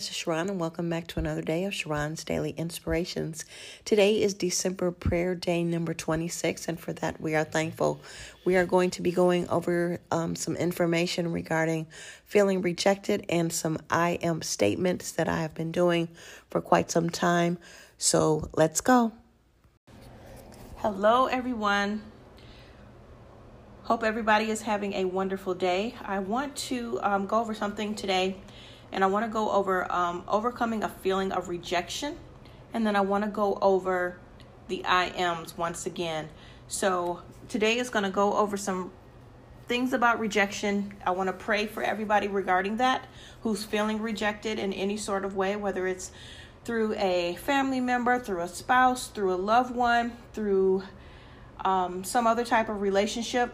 This is Sharron, and welcome back to another day of Sharron's Daily Inspirations. Today is December Prayer Day number 26, and for that we are thankful. We are going to be going over um, some information regarding feeling rejected and some I am statements that I have been doing for quite some time. So let's go. Hello, everyone. Hope everybody is having a wonderful day. I want to um, go over something today and I want to go over um, overcoming a feeling of rejection, and then I want to go over the I ams once again. So today is going to go over some things about rejection. I want to pray for everybody regarding that who's feeling rejected in any sort of way, whether it's through a family member, through a spouse, through a loved one, through um, some other type of relationship.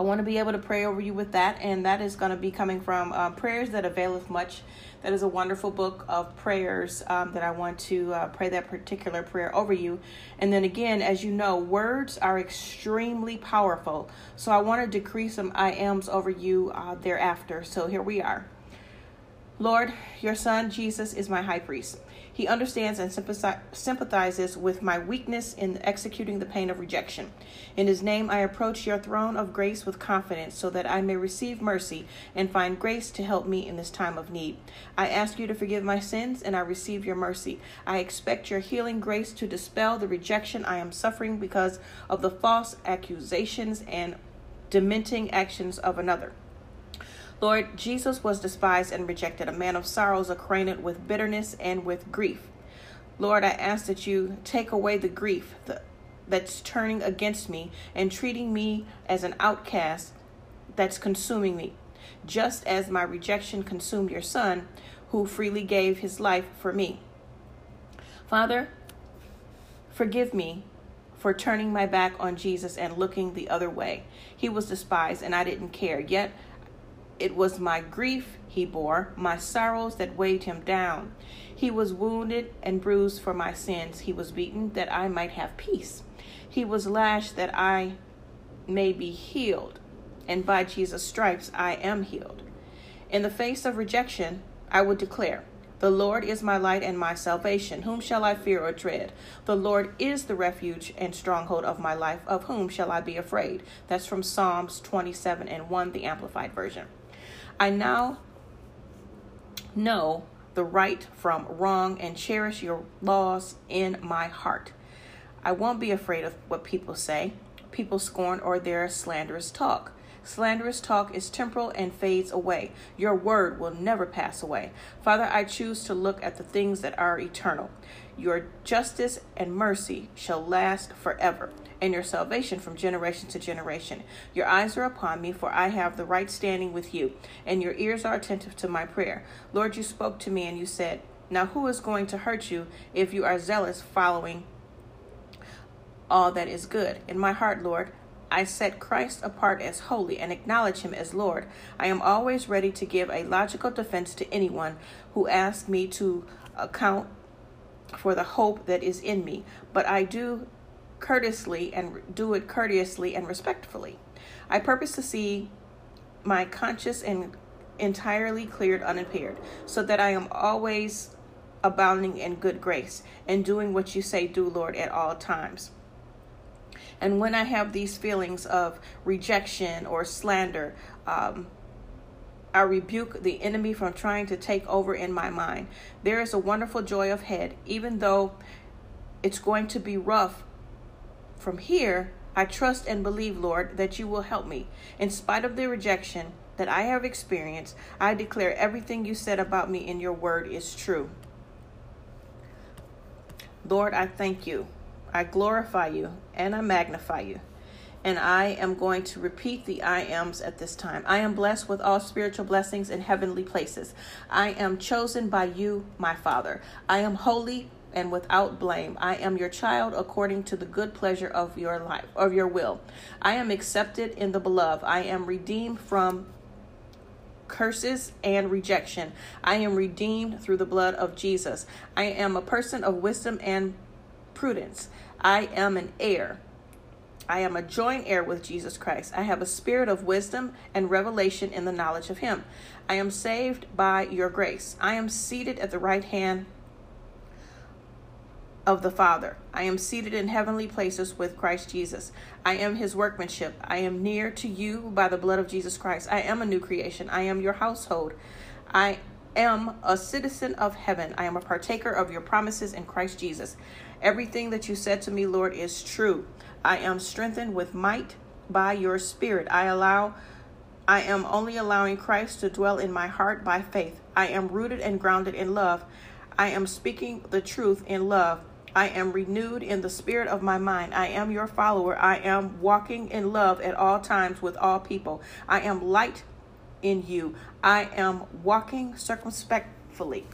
I want to be able to pray over you with that, and that is going to be coming from uh, Prayers That Availeth Much. That is a wonderful book of prayers um, that I want to uh, pray that particular prayer over you. And then again, as you know, words are extremely powerful. So I want to decree some I ams over you uh, thereafter. So here we are. Lord, your son Jesus is my high priest. He understands and sympathizes with my weakness in executing the pain of rejection. In his name, I approach your throne of grace with confidence so that I may receive mercy and find grace to help me in this time of need. I ask you to forgive my sins and I receive your mercy. I expect your healing grace to dispel the rejection I am suffering because of the false accusations and dementing actions of another. Lord, Jesus was despised and rejected, a man of sorrows, acquainted with bitterness and with grief. Lord, I ask that you take away the grief that's turning against me and treating me as an outcast that's consuming me, just as my rejection consumed your son, who freely gave his life for me. Father, forgive me for turning my back on Jesus and looking the other way. He was despised and I didn't care. Yet it was my grief he bore, my sorrows that weighed him down. He was wounded and bruised for my sins. He was beaten that I might have peace. He was lashed that I may be healed. And by Jesus' stripes I am healed. In the face of rejection, I would declare, The Lord is my light and my salvation. Whom shall I fear or dread? The Lord is the refuge and stronghold of my life. Of whom shall I be afraid? That's from Psalms 27 and 1, the Amplified Version. I now know the right from wrong and cherish your laws in my heart. I won't be afraid of what people say, people scorn or their slanderous talk. Slanderous talk is temporal and fades away. Your word will never pass away. Father, I choose to look at the things that are eternal. Your justice and mercy shall last forever and your salvation from generation to generation. Your eyes are upon me, for I have the right standing with you, and your ears are attentive to my prayer. Lord, you spoke to me and you said, Now who is going to hurt you if you are zealous following all that is good? In my heart, Lord, I set Christ apart as holy and acknowledge him as Lord. I am always ready to give a logical defense to anyone who asks me to account for the hope that is in me, but I do courteously and do it courteously and respectfully. I purpose to see my conscience and entirely cleared unimpaired, so that I am always abounding in good grace and doing what you say do, Lord, at all times. And when I have these feelings of rejection or slander, um, I rebuke the enemy from trying to take over in my mind. There is a wonderful joy of head, even though it's going to be rough from here, I trust and believe, Lord, that you will help me. In spite of the rejection that I have experienced, I declare everything you said about me in your word is true. Lord, I thank you. I glorify you and I magnify you. And I am going to repeat the I ams at this time. I am blessed with all spiritual blessings in heavenly places. I am chosen by you, my Father. I am holy, and without blame. I am your child according to the good pleasure of your life, of your will. I am accepted in the beloved. I am redeemed from curses and rejection. I am redeemed through the blood of Jesus. I am a person of wisdom and prudence. I am an heir. I am a joint heir with Jesus Christ. I have a spirit of wisdom and revelation in the knowledge of Him. I am saved by your grace. I am seated at the right hand of the Father. I am seated in heavenly places with Christ Jesus. I am his workmanship. I am near to you by the blood of Jesus Christ. I am a new creation. I am your household. I am a citizen of heaven. I am a partaker of your promises in Christ Jesus. Everything that you said to me, Lord, is true. I am strengthened with might by your spirit. I allow I am only allowing Christ to dwell in my heart by faith. I am rooted and grounded in love. I am speaking the truth in love. I am renewed in the spirit of my mind. I am your follower. I am walking in love at all times with all people. I am light in you. I am walking circumspectly.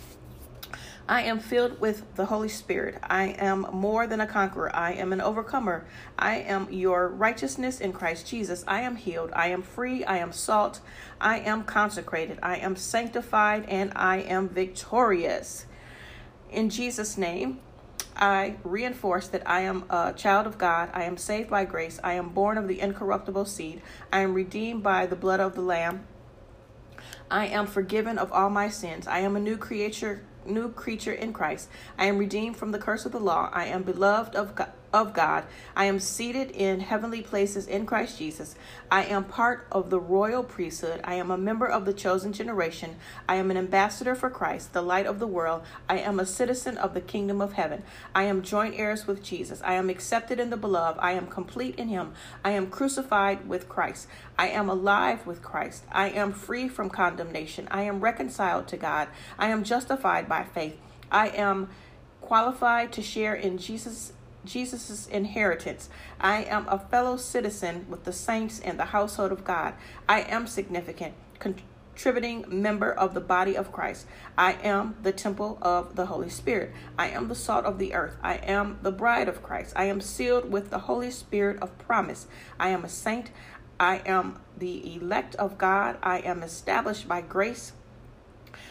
I am filled with the Holy Spirit. I am more than a conqueror. I am an overcomer. I am your righteousness in Christ Jesus. I am healed. I am free. I am salt. I am consecrated. I am sanctified and I am victorious. In Jesus' name, I reinforce that I am a child of God. I am saved by grace. I am born of the incorruptible seed. I am redeemed by the blood of the Lamb. I am forgiven of all my sins. I am a new creature new creature in Christ. I am redeemed from the curse of the law. I am beloved of God of God. I am seated in heavenly places in Christ Jesus. I am part of the royal priesthood. I am a member of the chosen generation. I am an ambassador for Christ, the light of the world. I am a citizen of the kingdom of heaven. I am joint heirs with Jesus. I am accepted in the beloved. I am complete in him. I am crucified with Christ. I am alive with Christ. I am free from condemnation. I am reconciled to God. I am justified by faith. I am qualified to share in Jesus' Jesus' inheritance. I am a fellow citizen with the saints and the household of God. I am significant, contributing member of the body of Christ. I am the temple of the Holy Spirit. I am the salt of the earth. I am the bride of Christ. I am sealed with the Holy Spirit of promise. I am a saint. I am the elect of God. I am established by grace.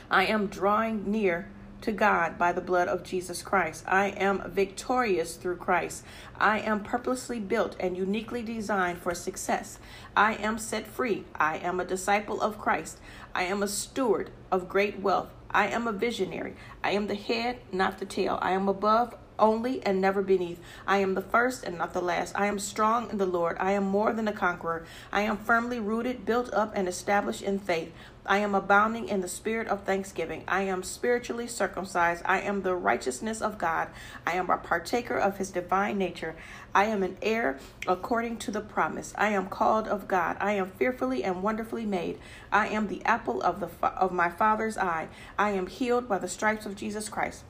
I am drawing near to God by the blood of Jesus Christ. I am victorious through Christ. I am purposely built and uniquely designed for success. I am set free. I am a disciple of Christ. I am a steward of great wealth. I am a visionary. I am the head, not the tail. I am above only and never beneath. I am the first and not the last. I am strong in the Lord. I am more than a conqueror. I am firmly rooted, built up, and established in faith. I am abounding in the spirit of thanksgiving. I am spiritually circumcised. I am the righteousness of God. I am a partaker of his divine nature. I am an heir according to the promise. I am called of God. I am fearfully and wonderfully made. I am the apple of the of my father's eye. I am healed by the stripes of Jesus Christ.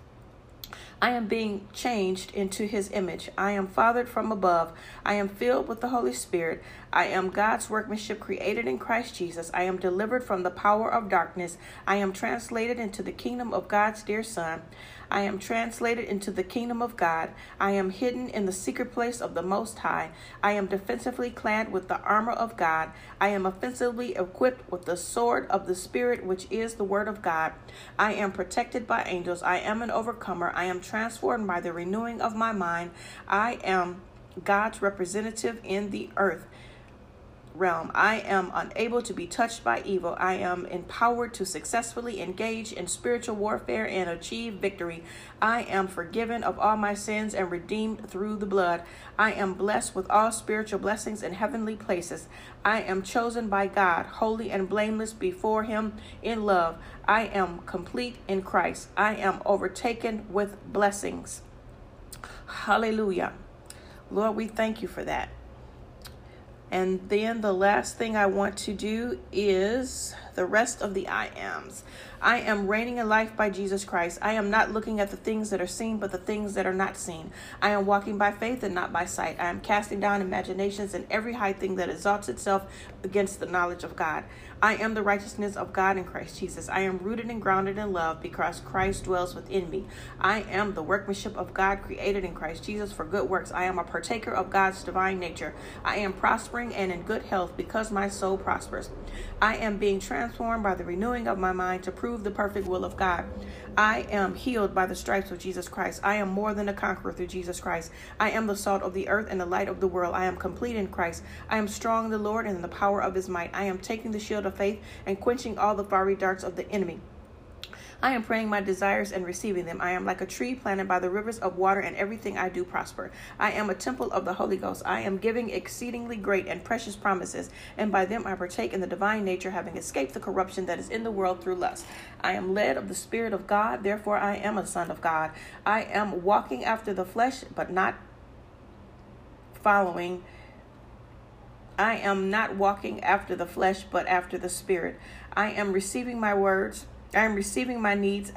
I am being changed into his image. I am fathered from above. I am filled with the Holy Spirit. I am God's workmanship created in Christ Jesus. I am delivered from the power of darkness. I am translated into the kingdom of God's dear Son. I am translated into the kingdom of God. I am hidden in the secret place of the Most High. I am defensively clad with the armor of God. I am offensively equipped with the sword of the Spirit, which is the word of God. I am protected by angels. I am an overcomer. I am transformed by the renewing of my mind. I am God's representative in the earth realm. I am unable to be touched by evil. I am empowered to successfully engage in spiritual warfare and achieve victory. I am forgiven of all my sins and redeemed through the blood. I am blessed with all spiritual blessings in heavenly places. I am chosen by God, holy and blameless before Him in love. I am complete in Christ. I am overtaken with blessings. Hallelujah. Lord, we thank you for that. And then the last thing I want to do is the rest of the I ams. I am reigning in life by Jesus Christ. I am not looking at the things that are seen, but the things that are not seen. I am walking by faith and not by sight. I am casting down imaginations and every high thing that exalts itself against the knowledge of God. I am the righteousness of God in Christ Jesus. I am rooted and grounded in love because Christ dwells within me. I am the workmanship of God created in Christ Jesus for good works. I am a partaker of God's divine nature. I am prospering and in good health because my soul prospers. I am being transformed transformed by the renewing of my mind to prove the perfect will of God. I am healed by the stripes of Jesus Christ. I am more than a conqueror through Jesus Christ. I am the salt of the earth and the light of the world. I am complete in Christ. I am strong in the Lord and in the power of his might. I am taking the shield of faith and quenching all the fiery darts of the enemy. I am praying my desires and receiving them. I am like a tree planted by the rivers of water, and everything I do prosper. I am a temple of the Holy Ghost. I am giving exceedingly great and precious promises, and by them I partake in the divine nature, having escaped the corruption that is in the world through lust. I am led of the Spirit of God, therefore I am a son of God. I am walking after the flesh, but not following. I am not walking after the flesh, but after the Spirit. I am receiving my words I am receiving my needs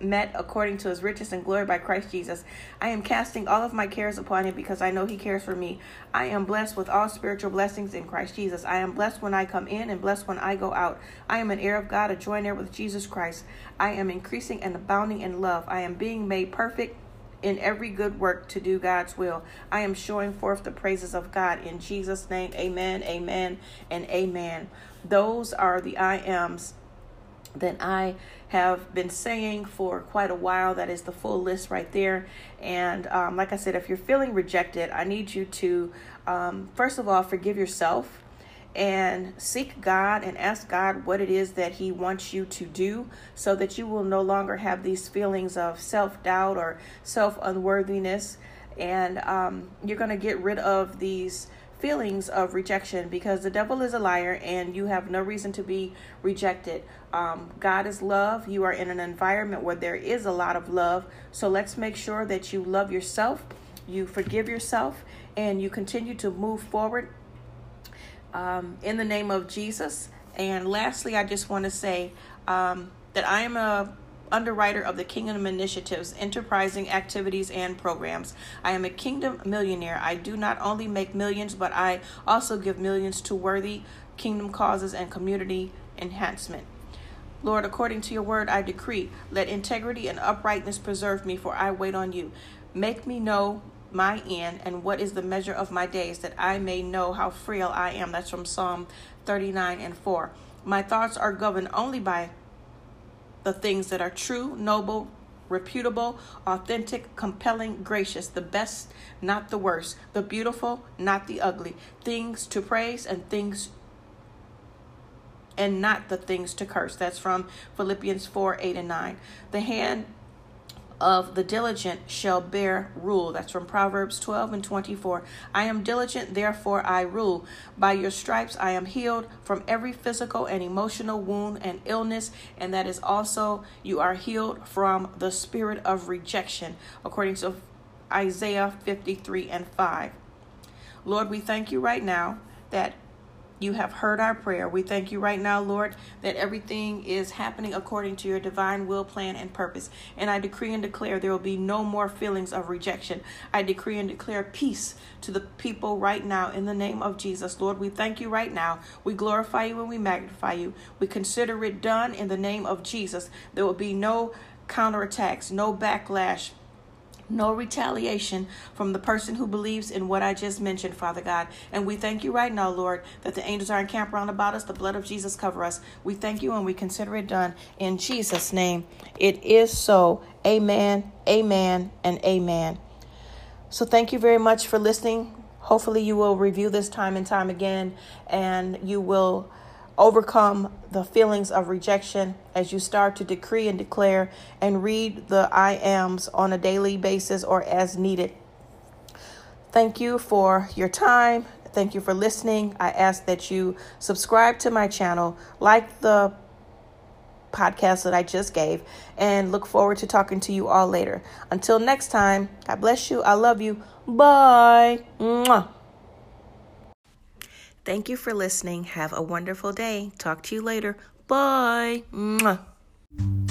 met according to his riches and glory by Christ Jesus. I am casting all of my cares upon him because I know he cares for me. I am blessed with all spiritual blessings in Christ Jesus. I am blessed when I come in and blessed when I go out. I am an heir of God, a joint heir with Jesus Christ. I am increasing and abounding in love. I am being made perfect in every good work to do God's will. I am showing forth the praises of God in Jesus' name. Amen, amen, and amen. Those are the I ams that I have been saying for quite a while. That is the full list right there. And um, like I said, if you're feeling rejected, I need you to, um, first of all, forgive yourself and seek God and ask God what it is that He wants you to do so that you will no longer have these feelings of self doubt or self unworthiness. And um, you're going to get rid of these feelings of rejection because the devil is a liar and you have no reason to be rejected. Um, God is love. You are in an environment where there is a lot of love. So let's make sure that you love yourself, you forgive yourself, and you continue to move forward um, in the name of Jesus. And lastly, I just want to say um, that I am a underwriter of the Kingdom Initiatives, enterprising activities, and programs. I am a kingdom millionaire. I do not only make millions, but I also give millions to worthy kingdom causes and community enhancement. Lord, according to your word, I decree, let integrity and uprightness preserve me, for I wait on you. Make me know my end and what is the measure of my days, that I may know how frail I am. That's from Psalm 39 and 4. My thoughts are governed only by the things that are true, noble, reputable, authentic, compelling, gracious, the best, not the worst, the beautiful, not the ugly, things to praise and things and not the things to curse. That's from Philippians 4 8 and 9. The hand of the diligent shall bear rule. That's from Proverbs 12 and 24. I am diligent, therefore I rule. By your stripes I am healed from every physical and emotional wound and illness, and that is also you are healed from the spirit of rejection, according to Isaiah 53 and 5. Lord, we thank you right now that you have heard our prayer. We thank you right now, Lord, that everything is happening according to your divine will, plan, and purpose. And I decree and declare there will be no more feelings of rejection. I decree and declare peace to the people right now in the name of Jesus. Lord, we thank you right now. We glorify you and we magnify you. We consider it done in the name of Jesus. There will be no counterattacks, no backlash no retaliation from the person who believes in what I just mentioned, Father God. And we thank you right now, Lord, that the angels are encamped round about us. The blood of Jesus cover us. We thank you and we consider it done in Jesus' name. It is so. Amen, amen, and amen. So thank you very much for listening. Hopefully, you will review this time and time again, and you will overcome the feelings of rejection as you start to decree and declare and read the I ams on a daily basis or as needed. Thank you for your time. Thank you for listening. I ask that you subscribe to my channel, like the podcast that I just gave, and look forward to talking to you all later. Until next time, God bless you. I love you. Bye. Mwah. Thank you for listening. Have a wonderful day. Talk to you later. Bye. Mwah.